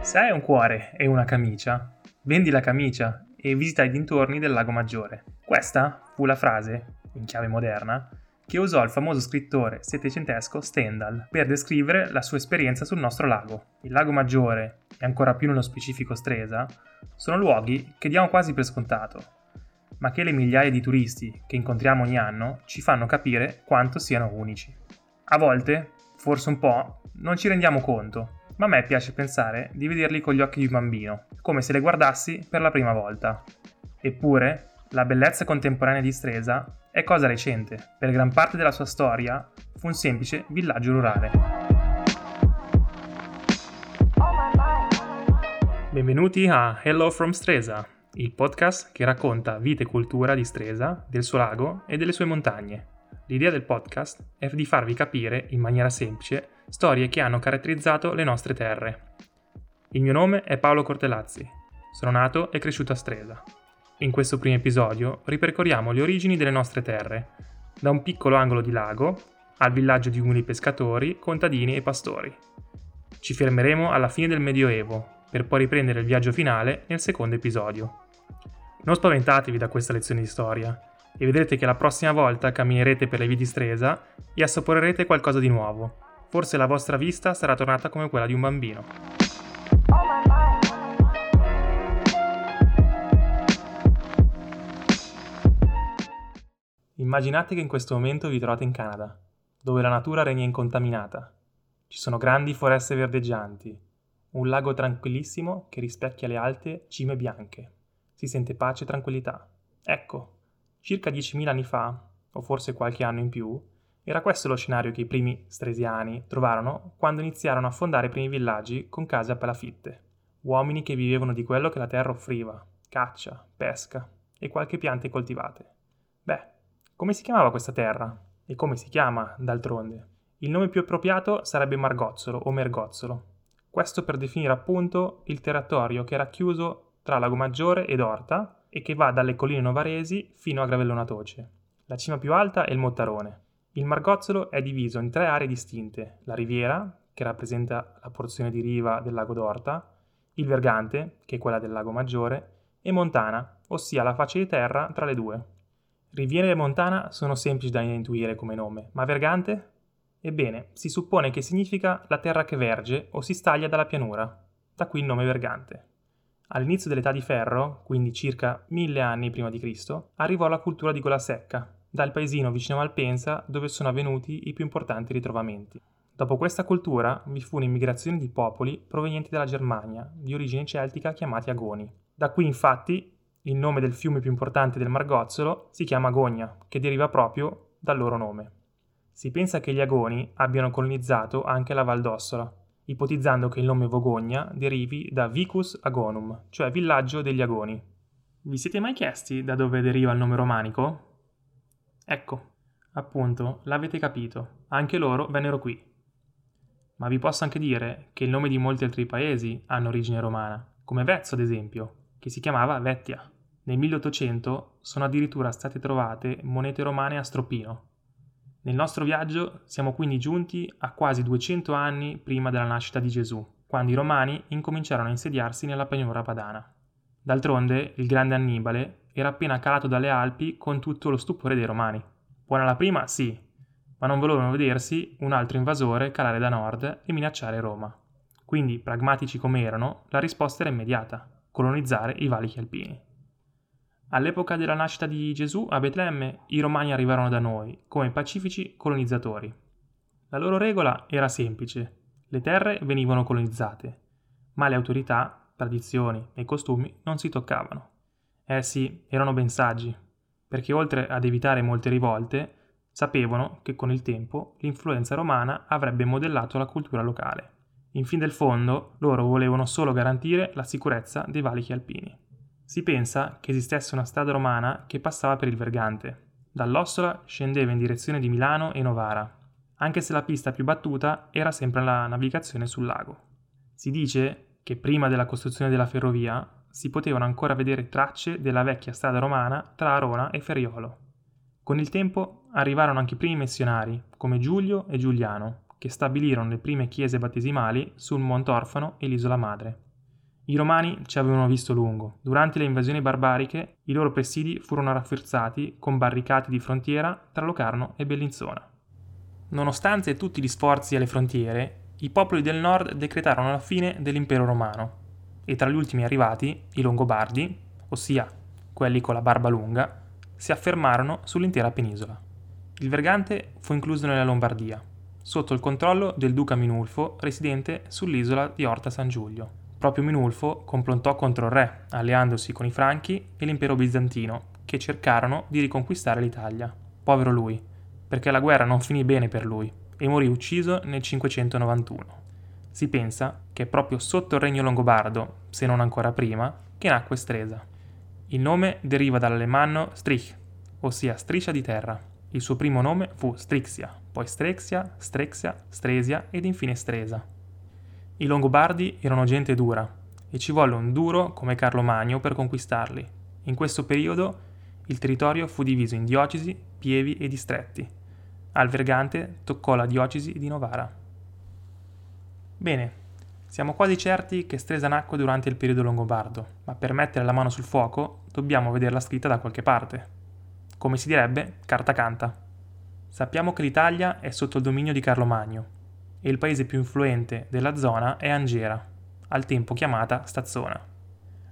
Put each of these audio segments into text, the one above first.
Se hai un cuore e una camicia, vendi la camicia e visita i dintorni del lago Maggiore. Questa fu la frase, in chiave moderna, che usò il famoso scrittore settecentesco Stendhal per descrivere la sua esperienza sul nostro lago. Il lago Maggiore, e ancora più nello specifico Stresa, sono luoghi che diamo quasi per scontato, ma che le migliaia di turisti che incontriamo ogni anno ci fanno capire quanto siano unici. A volte, forse un po', non ci rendiamo conto, ma a me piace pensare di vederli con gli occhi di un bambino, come se le guardassi per la prima volta. Eppure, la bellezza contemporanea di Stresa è cosa recente. Per gran parte della sua storia fu un semplice villaggio rurale. Benvenuti a Hello from Stresa, il podcast che racconta vita e cultura di Stresa, del suo lago e delle sue montagne. L'idea del podcast è di farvi capire in maniera semplice storie che hanno caratterizzato le nostre terre. Il mio nome è Paolo Cortelazzi, sono nato e cresciuto a Stresa. In questo primo episodio ripercorriamo le origini delle nostre terre, da un piccolo angolo di lago al villaggio di umili pescatori, contadini e pastori. Ci fermeremo alla fine del Medioevo, per poi riprendere il viaggio finale nel secondo episodio. Non spaventatevi da questa lezione di storia, e vedrete che la prossima volta camminerete per le vie di Stresa e assaporerete qualcosa di nuovo, forse la vostra vista sarà tornata come quella di un bambino. Immaginate che in questo momento vi trovate in Canada, dove la natura regna incontaminata. Ci sono grandi foreste verdeggianti, un lago tranquillissimo che rispecchia le alte cime bianche. Si sente pace e tranquillità. Ecco, circa 10.000 anni fa, o forse qualche anno in più, era questo lo scenario che i primi stresiani trovarono quando iniziarono a fondare i primi villaggi con case a palafitte. Uomini che vivevano di quello che la terra offriva, caccia, pesca e qualche piante coltivate. Beh, come si chiamava questa terra? E come si chiama, d'altronde? Il nome più appropriato sarebbe Margozzolo o Mergozzolo. Questo per definire appunto il territorio che era chiuso tra Lago Maggiore ed Orta e che va dalle colline novaresi fino a Gravellona Toce. La cima più alta è il Mottarone, il Margozzolo è diviso in tre aree distinte, la riviera, che rappresenta la porzione di riva del lago d'Orta, il Vergante, che è quella del lago Maggiore, e Montana, ossia la faccia di terra tra le due. Riviera e Montana sono semplici da intuire come nome, ma Vergante? Ebbene, si suppone che significa la terra che verge o si staglia dalla pianura, da qui il nome Vergante. All'inizio dell'età di ferro, quindi circa mille anni prima di Cristo, arrivò la cultura di gola secca, dal paesino vicino a Malpensa dove sono avvenuti i più importanti ritrovamenti. Dopo questa cultura vi fu un'immigrazione di popoli provenienti dalla Germania, di origine celtica chiamati Agoni. Da qui infatti il nome del fiume più importante del Margozzolo si chiama Agogna, che deriva proprio dal loro nome. Si pensa che gli Agoni abbiano colonizzato anche la Val d'Ossola, ipotizzando che il nome Vogogna derivi da Vicus Agonum, cioè villaggio degli Agoni. Vi siete mai chiesti da dove deriva il nome romanico? Ecco, appunto, l'avete capito, anche loro vennero qui. Ma vi posso anche dire che il nome di molti altri paesi hanno origine romana, come Vezzo ad esempio, che si chiamava Vettia. Nel 1800 sono addirittura state trovate monete romane a Stropino. Nel nostro viaggio siamo quindi giunti a quasi 200 anni prima della nascita di Gesù, quando i romani incominciarono a insediarsi nella pianura padana. D'altronde, il grande Annibale era appena calato dalle Alpi con tutto lo stupore dei Romani. Buona la prima, sì, ma non volevano vedersi un altro invasore calare da nord e minacciare Roma. Quindi, pragmatici come erano, la risposta era immediata, colonizzare i valichi alpini. All'epoca della nascita di Gesù a Betlemme, i romani arrivarono da noi come pacifici colonizzatori. La loro regola era semplice, le terre venivano colonizzate, ma le autorità, tradizioni e costumi non si toccavano. Eh sì, erano ben saggi, perché oltre ad evitare molte rivolte, sapevano che con il tempo l'influenza romana avrebbe modellato la cultura locale. In fin del fondo, loro volevano solo garantire la sicurezza dei valichi alpini. Si pensa che esistesse una strada romana che passava per il Vergante. Dall'Ossola scendeva in direzione di Milano e Novara, anche se la pista più battuta era sempre la navigazione sul lago. Si dice che prima della costruzione della ferrovia si potevano ancora vedere tracce della vecchia strada romana tra Arona e Ferriolo. Con il tempo arrivarono anche i primi missionari, come Giulio e Giuliano, che stabilirono le prime chiese battesimali sul Monte Orfano e l'isola madre. I romani ci avevano visto lungo. Durante le invasioni barbariche i loro presidi furono rafforzati con barricate di frontiera tra Locarno e Bellinzona. Nonostante tutti gli sforzi alle frontiere, i popoli del nord decretarono la fine dell'impero romano e tra gli ultimi arrivati, i Longobardi, ossia quelli con la barba lunga, si affermarono sull'intera penisola. Il Vergante fu incluso nella Lombardia, sotto il controllo del duca Minulfo residente sull'isola di Orta San Giulio. Proprio Minulfo complottò contro il re, alleandosi con i Franchi e l'impero bizantino, che cercarono di riconquistare l'Italia. Povero lui, perché la guerra non finì bene per lui e morì ucciso nel 591. Si pensa che è proprio sotto il regno longobardo, se non ancora prima, che nacque Stresa. Il nome deriva dall'alemanno Strich, ossia striscia di terra. Il suo primo nome fu Strixia, poi Strexia, Strexia, Stresia ed infine Stresa. I Longobardi erano gente dura e ci volle un duro come Carlo Magno per conquistarli. In questo periodo il territorio fu diviso in diocesi, pievi e distretti. Al Vergante toccò la diocesi di Novara. Bene, siamo quasi certi che Stresa nacque durante il periodo longobardo, ma per mettere la mano sul fuoco dobbiamo vederla scritta da qualche parte. Come si direbbe, carta canta. Sappiamo che l'Italia è sotto il dominio di Carlo Magno e il paese più influente della zona è Angera, al tempo chiamata Stazzona.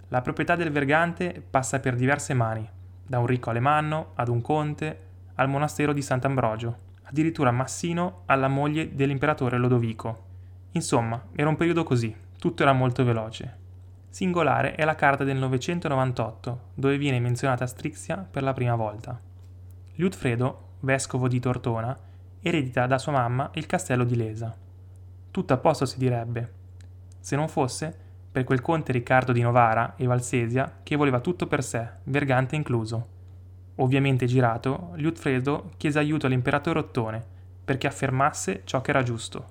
La proprietà del Vergante passa per diverse mani, da un ricco alemanno ad un conte al monastero di Sant'Ambrogio, addirittura Massino alla moglie dell'imperatore Lodovico. Insomma, era un periodo così, tutto era molto veloce. Singolare è la carta del 998, dove viene menzionata Strixia per la prima volta. Liutfredo, vescovo di Tortona, eredita da sua mamma il castello di Lesa tutto a posto si direbbe, se non fosse per quel conte Riccardo di Novara e Valsesia che voleva tutto per sé, Vergante incluso. Ovviamente girato, Liutfredo chiese aiuto all'imperatore Ottone perché affermasse ciò che era giusto.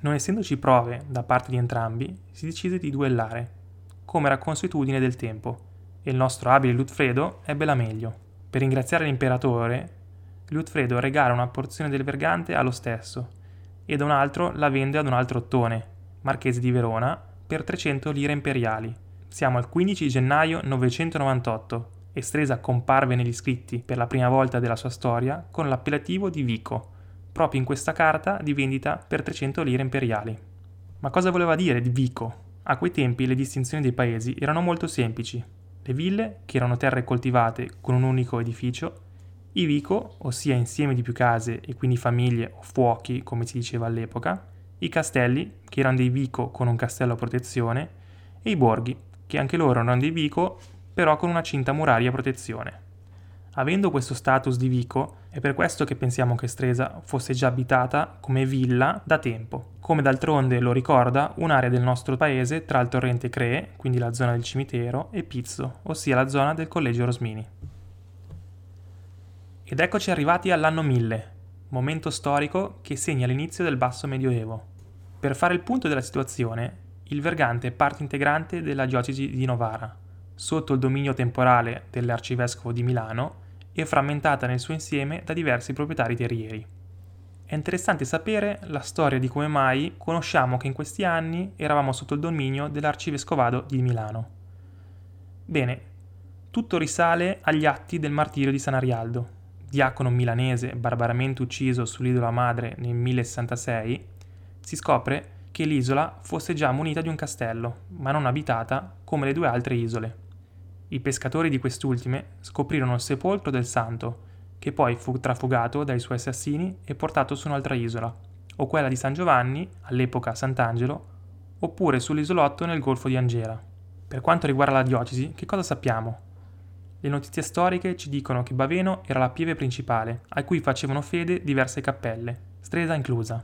Non essendoci prove da parte di entrambi, si decise di duellare, come era consuetudine del tempo, e il nostro abile Liutfredo ebbe la meglio. Per ringraziare l'imperatore, Liutfredo regala una porzione del Vergante allo stesso e da un altro la vende ad un altro ottone, marchese di Verona, per 300 lire imperiali. Siamo al 15 gennaio 998 e Stresa comparve negli scritti per la prima volta della sua storia con l'appellativo di Vico, proprio in questa carta di vendita per 300 lire imperiali. Ma cosa voleva dire di Vico? A quei tempi le distinzioni dei paesi erano molto semplici. Le ville, che erano terre coltivate con un unico edificio, i vico, ossia insieme di più case e quindi famiglie o fuochi, come si diceva all'epoca, i castelli, che erano dei vico con un castello a protezione, e i borghi, che anche loro erano dei vico, però con una cinta muraria a protezione. Avendo questo status di vico, è per questo che pensiamo che Stresa fosse già abitata come villa da tempo, come d'altronde lo ricorda un'area del nostro paese tra il torrente Cree, quindi la zona del cimitero, e Pizzo, ossia la zona del collegio Rosmini. Ed eccoci arrivati all'anno 1000, momento storico che segna l'inizio del basso medioevo. Per fare il punto della situazione, il Vergante è parte integrante della diocesi di Novara, sotto il dominio temporale dell'arcivescovo di Milano e frammentata nel suo insieme da diversi proprietari terrieri. È interessante sapere la storia di come mai conosciamo che in questi anni eravamo sotto il dominio dell'arcivescovado di Milano. Bene, tutto risale agli atti del martirio di San Arialdo, diacono milanese barbaramente ucciso sull'isola madre nel 1066, si scopre che l'isola fosse già munita di un castello, ma non abitata come le due altre isole. I pescatori di quest'ultime scoprirono il sepolcro del santo, che poi fu trafugato dai suoi assassini e portato su un'altra isola, o quella di San Giovanni, all'epoca Sant'Angelo, oppure sull'isolotto nel golfo di Angera. Per quanto riguarda la diocesi, che cosa sappiamo? Le notizie storiche ci dicono che Baveno era la pieve principale, a cui facevano fede diverse cappelle, Stresa inclusa.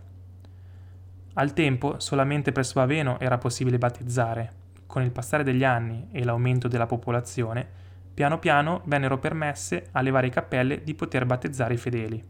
Al tempo solamente presso Baveno era possibile battezzare. Con il passare degli anni e l'aumento della popolazione, piano piano vennero permesse alle varie cappelle di poter battezzare i fedeli.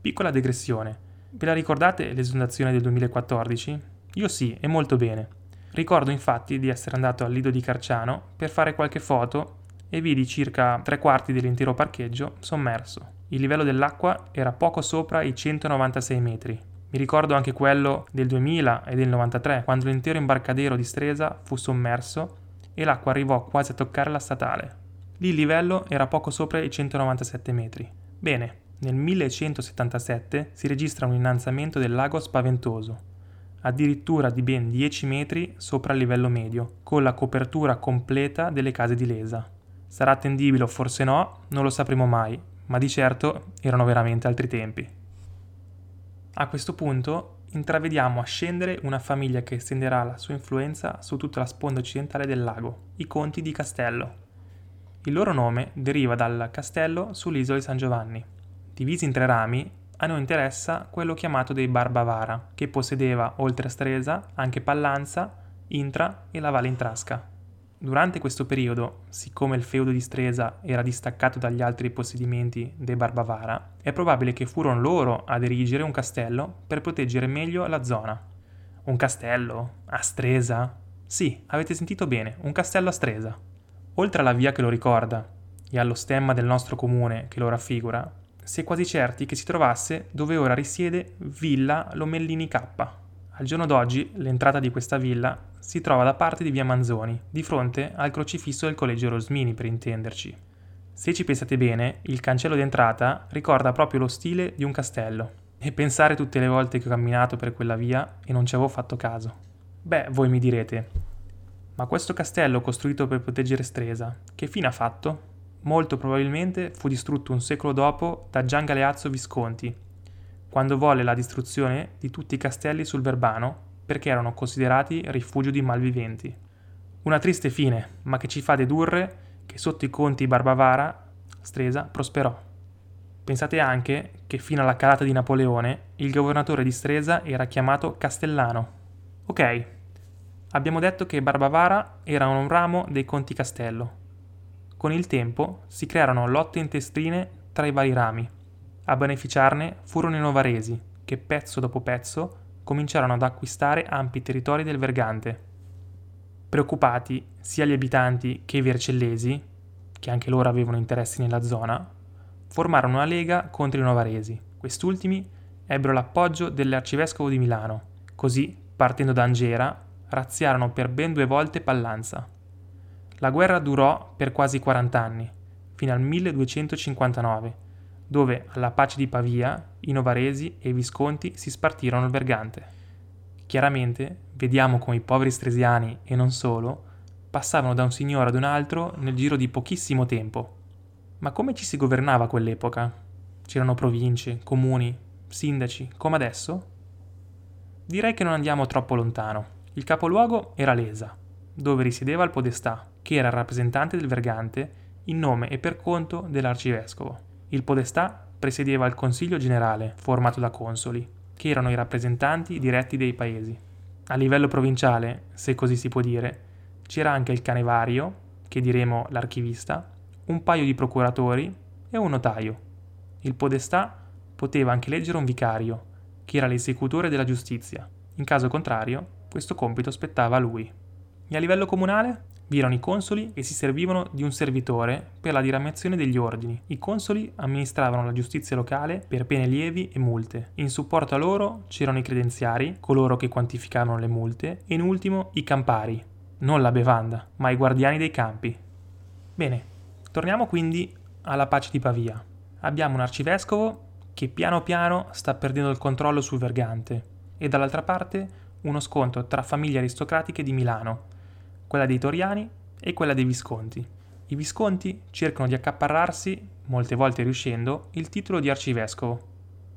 Piccola digressione. Ve la ricordate l'esondazione del 2014? Io sì, e molto bene. Ricordo infatti di essere andato al Lido di Carciano per fare qualche foto e vidi circa tre quarti dell'intero parcheggio sommerso. Il livello dell'acqua era poco sopra i 196 metri. Mi ricordo anche quello del 2000 e del 93, quando l'intero imbarcadero di Stresa fu sommerso e l'acqua arrivò quasi a toccare la statale. Lì il livello era poco sopra i 197 metri. Bene, nel 1177 si registra un innalzamento del lago spaventoso, addirittura di ben 10 metri sopra il livello medio, con la copertura completa delle case di Lesa. Sarà attendibile o forse no, non lo sapremo mai, ma di certo erano veramente altri tempi. A questo punto intravediamo ascendere una famiglia che estenderà la sua influenza su tutta la sponda occidentale del lago, i Conti di Castello. Il loro nome deriva dal castello sull'isola di San Giovanni. Divisi in tre rami, a noi interessa quello chiamato dei Barbavara, che possedeva, oltre a Stresa, anche Pallanza, Intra e la Valle Intrasca. Durante questo periodo, siccome il feudo di Stresa era distaccato dagli altri possedimenti dei Barbavara, è probabile che furono loro ad erigere un castello per proteggere meglio la zona. Un castello? A Stresa? Sì, avete sentito bene, un castello a Stresa. Oltre alla via che lo ricorda e allo stemma del nostro comune che lo raffigura, si è quasi certi che si trovasse dove ora risiede Villa Lomellini K. Al giorno d'oggi l'entrata di questa villa si trova da parte di via Manzoni, di fronte al crocifisso del collegio Rosmini per intenderci. Se ci pensate bene, il cancello d'entrata ricorda proprio lo stile di un castello. E pensare tutte le volte che ho camminato per quella via e non ci avevo fatto caso. Beh, voi mi direte, ma questo castello costruito per proteggere Stresa, che fine ha fatto? molto probabilmente fu distrutto un secolo dopo da Gian Galeazzo Visconti, quando volle la distruzione di tutti i castelli sul Verbano perché erano considerati rifugio di malviventi. Una triste fine, ma che ci fa dedurre che sotto i conti Barbavara Stresa prosperò. Pensate anche che fino alla calata di Napoleone il governatore di Stresa era chiamato Castellano. Ok, abbiamo detto che Barbavara era un ramo dei conti Castello, con il tempo si crearono lotte intestrine tra i vari rami. A beneficiarne furono i novaresi, che pezzo dopo pezzo cominciarono ad acquistare ampi territori del Vergante. Preoccupati sia gli abitanti che i vercellesi, che anche loro avevano interessi nella zona, formarono una lega contro i novaresi. Quest'ultimi ebbero l'appoggio dell'arcivescovo di Milano, così, partendo da Angera, razziarono per ben due volte Pallanza. La guerra durò per quasi 40 anni, fino al 1259, dove, alla pace di Pavia, i Novaresi e i Visconti si spartirono il Vergante. Chiaramente, vediamo come i poveri stresiani, e non solo, passavano da un signore ad un altro nel giro di pochissimo tempo. Ma come ci si governava a quell'epoca? C'erano province, comuni, sindaci, come adesso? Direi che non andiamo troppo lontano. Il capoluogo era Lesa, dove risiedeva il podestà, che era il rappresentante del Vergante in nome e per conto dell'arcivescovo. Il podestà presiedeva il Consiglio generale, formato da consoli, che erano i rappresentanti diretti dei paesi. A livello provinciale, se così si può dire, c'era anche il canevario, che diremo l'archivista, un paio di procuratori e un notaio. Il podestà poteva anche leggere un vicario, che era l'esecutore della giustizia. In caso contrario, questo compito spettava a lui. E a livello comunale? Vi erano i consoli che si servivano di un servitore per la diramazione degli ordini. I consoli amministravano la giustizia locale per pene lievi e multe. In supporto a loro c'erano i credenziari, coloro che quantificavano le multe, e in ultimo i campari, non la bevanda, ma i guardiani dei campi. Bene, torniamo quindi alla pace di Pavia. Abbiamo un arcivescovo che piano piano sta perdendo il controllo sul Vergante e dall'altra parte uno scontro tra famiglie aristocratiche di Milano quella dei Toriani e quella dei Visconti. I Visconti cercano di accaparrarsi, molte volte riuscendo, il titolo di arcivescovo,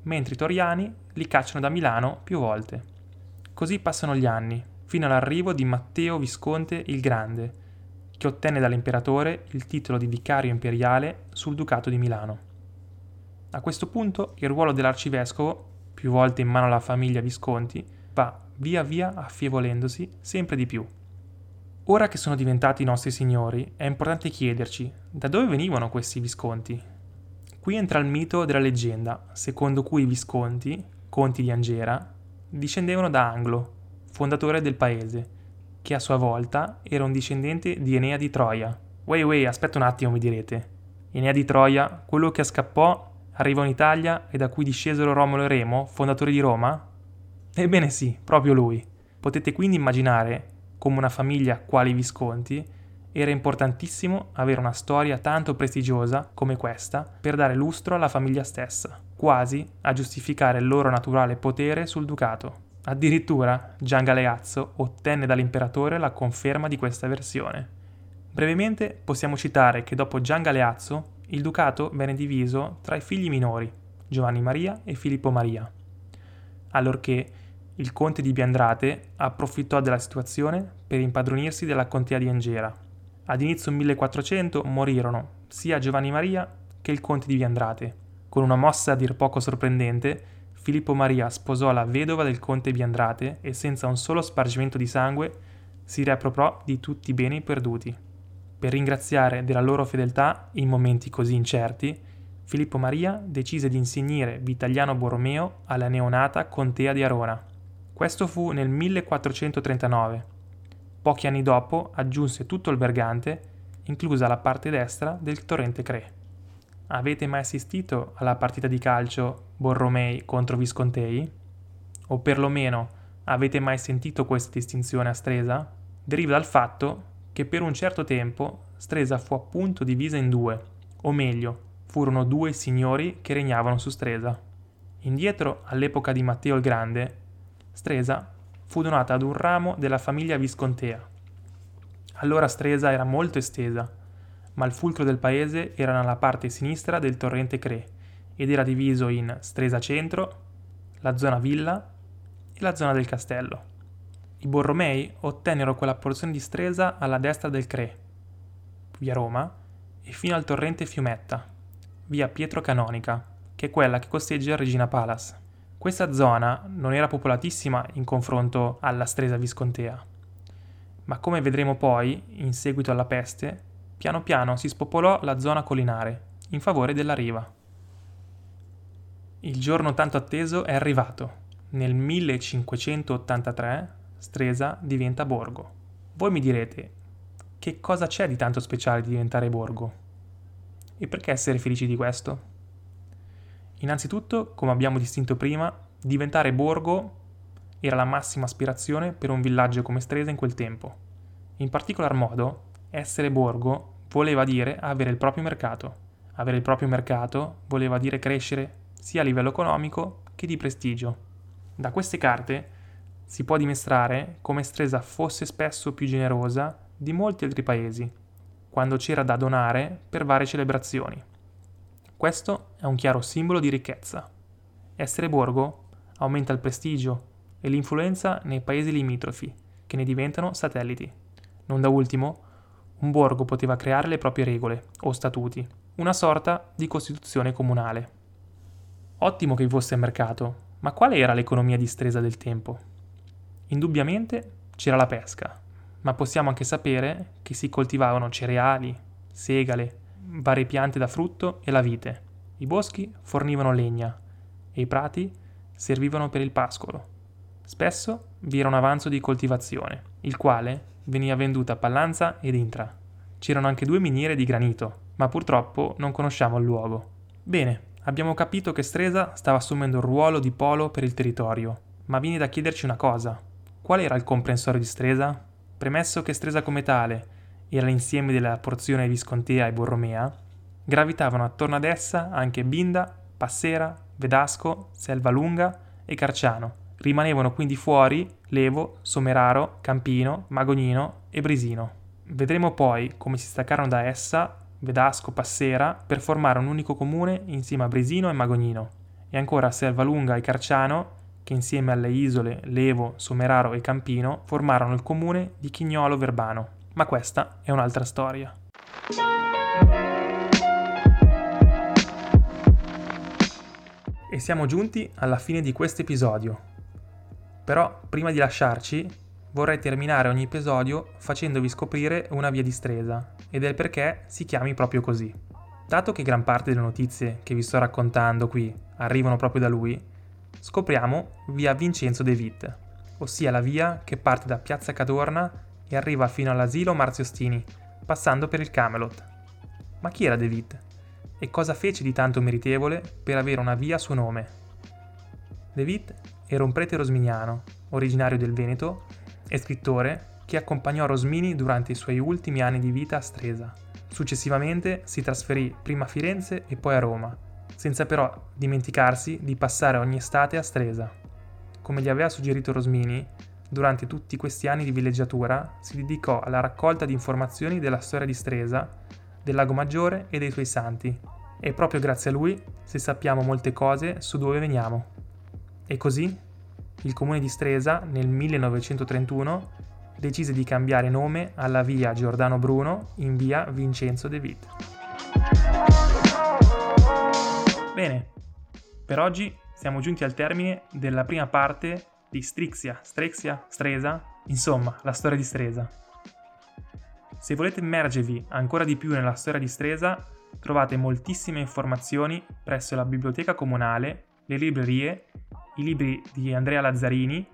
mentre i Toriani li cacciano da Milano più volte. Così passano gli anni, fino all'arrivo di Matteo Visconte il Grande, che ottenne dall'imperatore il titolo di vicario imperiale sul Ducato di Milano. A questo punto il ruolo dell'arcivescovo, più volte in mano alla famiglia Visconti, va via via affievolendosi sempre di più. Ora che sono diventati i nostri signori, è importante chiederci da dove venivano questi Visconti. Qui entra il mito della leggenda, secondo cui i Visconti, conti di Angera, discendevano da Anglo, fondatore del paese, che a sua volta era un discendente di Enea di Troia. Wey wey, aspetta un attimo, mi direte. Enea di Troia, quello che scappò arrivò in Italia e da cui discesero Romolo e Remo, fondatori di Roma? Ebbene sì, proprio lui. Potete quindi immaginare come una famiglia quali i Visconti era importantissimo avere una storia tanto prestigiosa come questa per dare lustro alla famiglia stessa, quasi a giustificare il loro naturale potere sul ducato. Addirittura Gian Galeazzo ottenne dall'imperatore la conferma di questa versione. Brevemente possiamo citare che dopo Gian Galeazzo il ducato venne diviso tra i figli minori, Giovanni Maria e Filippo Maria, allorché il conte di Biandrate approfittò della situazione per impadronirsi della contea di Angera. Ad inizio 1400 morirono sia Giovanni Maria che il conte di Biandrate. Con una mossa a dir poco sorprendente, Filippo Maria sposò la vedova del conte Biandrate e senza un solo spargimento di sangue si riappropriò di tutti i beni perduti. Per ringraziare della loro fedeltà in momenti così incerti, Filippo Maria decise di insignire Vitaliano Borromeo alla neonata contea di Arona. Questo fu nel 1439. Pochi anni dopo aggiunse tutto il Bergante, inclusa la parte destra del torrente Cre. Avete mai assistito alla partita di calcio Borromei contro Viscontei? O perlomeno avete mai sentito questa distinzione a Stresa? Deriva dal fatto che per un certo tempo Stresa fu appunto divisa in due, o meglio, furono due signori che regnavano su Stresa. Indietro, all'epoca di Matteo il Grande, Stresa fu donata ad un ramo della famiglia Viscontea. Allora Stresa era molto estesa, ma il fulcro del paese era nella parte sinistra del torrente Cre ed era diviso in Stresa Centro, la zona Villa e la zona del castello. I Borromei ottennero quella porzione di Stresa alla destra del Cre, via Roma, e fino al torrente Fiumetta, via Pietro Canonica, che è quella che costeggia Regina Palace. Questa zona non era popolatissima in confronto alla Stresa Viscontea, ma come vedremo poi, in seguito alla peste, piano piano si spopolò la zona collinare, in favore della riva. Il giorno tanto atteso è arrivato. Nel 1583 Stresa diventa borgo. Voi mi direte, che cosa c'è di tanto speciale di diventare borgo? E perché essere felici di questo? Innanzitutto, come abbiamo distinto prima, diventare borgo era la massima aspirazione per un villaggio come Stresa in quel tempo. In particolar modo, essere borgo voleva dire avere il proprio mercato. Avere il proprio mercato voleva dire crescere sia a livello economico che di prestigio. Da queste carte si può dimostrare come Stresa fosse spesso più generosa di molti altri paesi, quando c'era da donare per varie celebrazioni. Questo è un chiaro simbolo di ricchezza. Essere borgo aumenta il prestigio e l'influenza nei paesi limitrofi, che ne diventano satelliti. Non da ultimo, un borgo poteva creare le proprie regole o statuti, una sorta di costituzione comunale. Ottimo che vi fosse mercato, ma qual era l'economia di Stresa del tempo? Indubbiamente c'era la pesca, ma possiamo anche sapere che si coltivavano cereali, segale, varie piante da frutto e la vite. I boschi fornivano legna e i prati servivano per il pascolo. Spesso vi era un avanzo di coltivazione, il quale veniva venduta a Pallanza ed Intra. C'erano anche due miniere di granito, ma purtroppo non conosciamo il luogo. Bene, abbiamo capito che Stresa stava assumendo il ruolo di polo per il territorio, ma viene da chiederci una cosa. Qual era il comprensorio di Stresa? Premesso che Stresa come tale era l'insieme della porzione Viscontea e Borromea, gravitavano attorno ad essa anche Binda, Passera, Vedasco, Selva Lunga e Carciano, Rimanevano quindi fuori Levo, Someraro, Campino, Magognino e Brisino. Vedremo poi come si staccarono da essa Vedasco, Passera per formare un unico comune insieme a Brisino e Magognino, e ancora Selvalunga e Carciano che insieme alle isole Levo, Someraro e Campino formarono il comune di Chignolo Verbano. Ma questa è un'altra storia. E siamo giunti alla fine di questo episodio. Però prima di lasciarci vorrei terminare ogni episodio facendovi scoprire una via di Stresa ed del perché si chiami proprio così. Dato che gran parte delle notizie che vi sto raccontando qui arrivano proprio da lui, scopriamo via Vincenzo De Witt, ossia la via che parte da Piazza Cadorna e arriva fino all'asilo Marziostini, passando per il Camelot. Ma chi era De Witt? E cosa fece di tanto meritevole per avere una via a suo nome. De Witt era un prete rosminiano, originario del Veneto e scrittore che accompagnò Rosmini durante i suoi ultimi anni di vita a Stresa. Successivamente si trasferì prima a Firenze e poi a Roma, senza però dimenticarsi di passare ogni estate a Stresa. Come gli aveva suggerito Rosmini, durante tutti questi anni di villeggiatura si dedicò alla raccolta di informazioni della storia di Stresa, del Lago Maggiore e dei suoi santi. E proprio grazie a lui se sappiamo molte cose su dove veniamo. E così il comune di Stresa nel 1931 decise di cambiare nome alla via Giordano Bruno in via Vincenzo De Witt. Bene, per oggi siamo giunti al termine della prima parte di Strixia, Strexia, Stresa, insomma, la storia di Stresa. Se volete immergervi ancora di più nella storia di Stresa, trovate moltissime informazioni presso la biblioteca comunale, le librerie, i libri di Andrea Lazzarini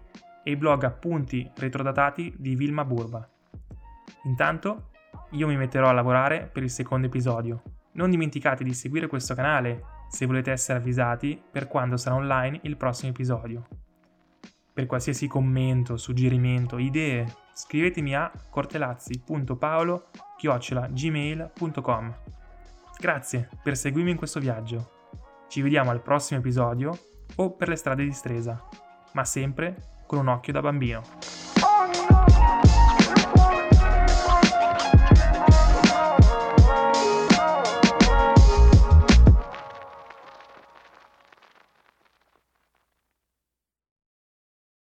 e i blog appunti retrodatati di Vilma Burba. Intanto io mi metterò a lavorare per il secondo episodio. Non dimenticate di seguire questo canale se volete essere avvisati per quando sarà online il prossimo episodio. Per qualsiasi commento, suggerimento, idee, scrivetemi a cortelazzi.paolo-gmail.com Grazie per seguirmi in questo viaggio. Ci vediamo al prossimo episodio o per le strade di Stresa, ma sempre con un occhio da bambino.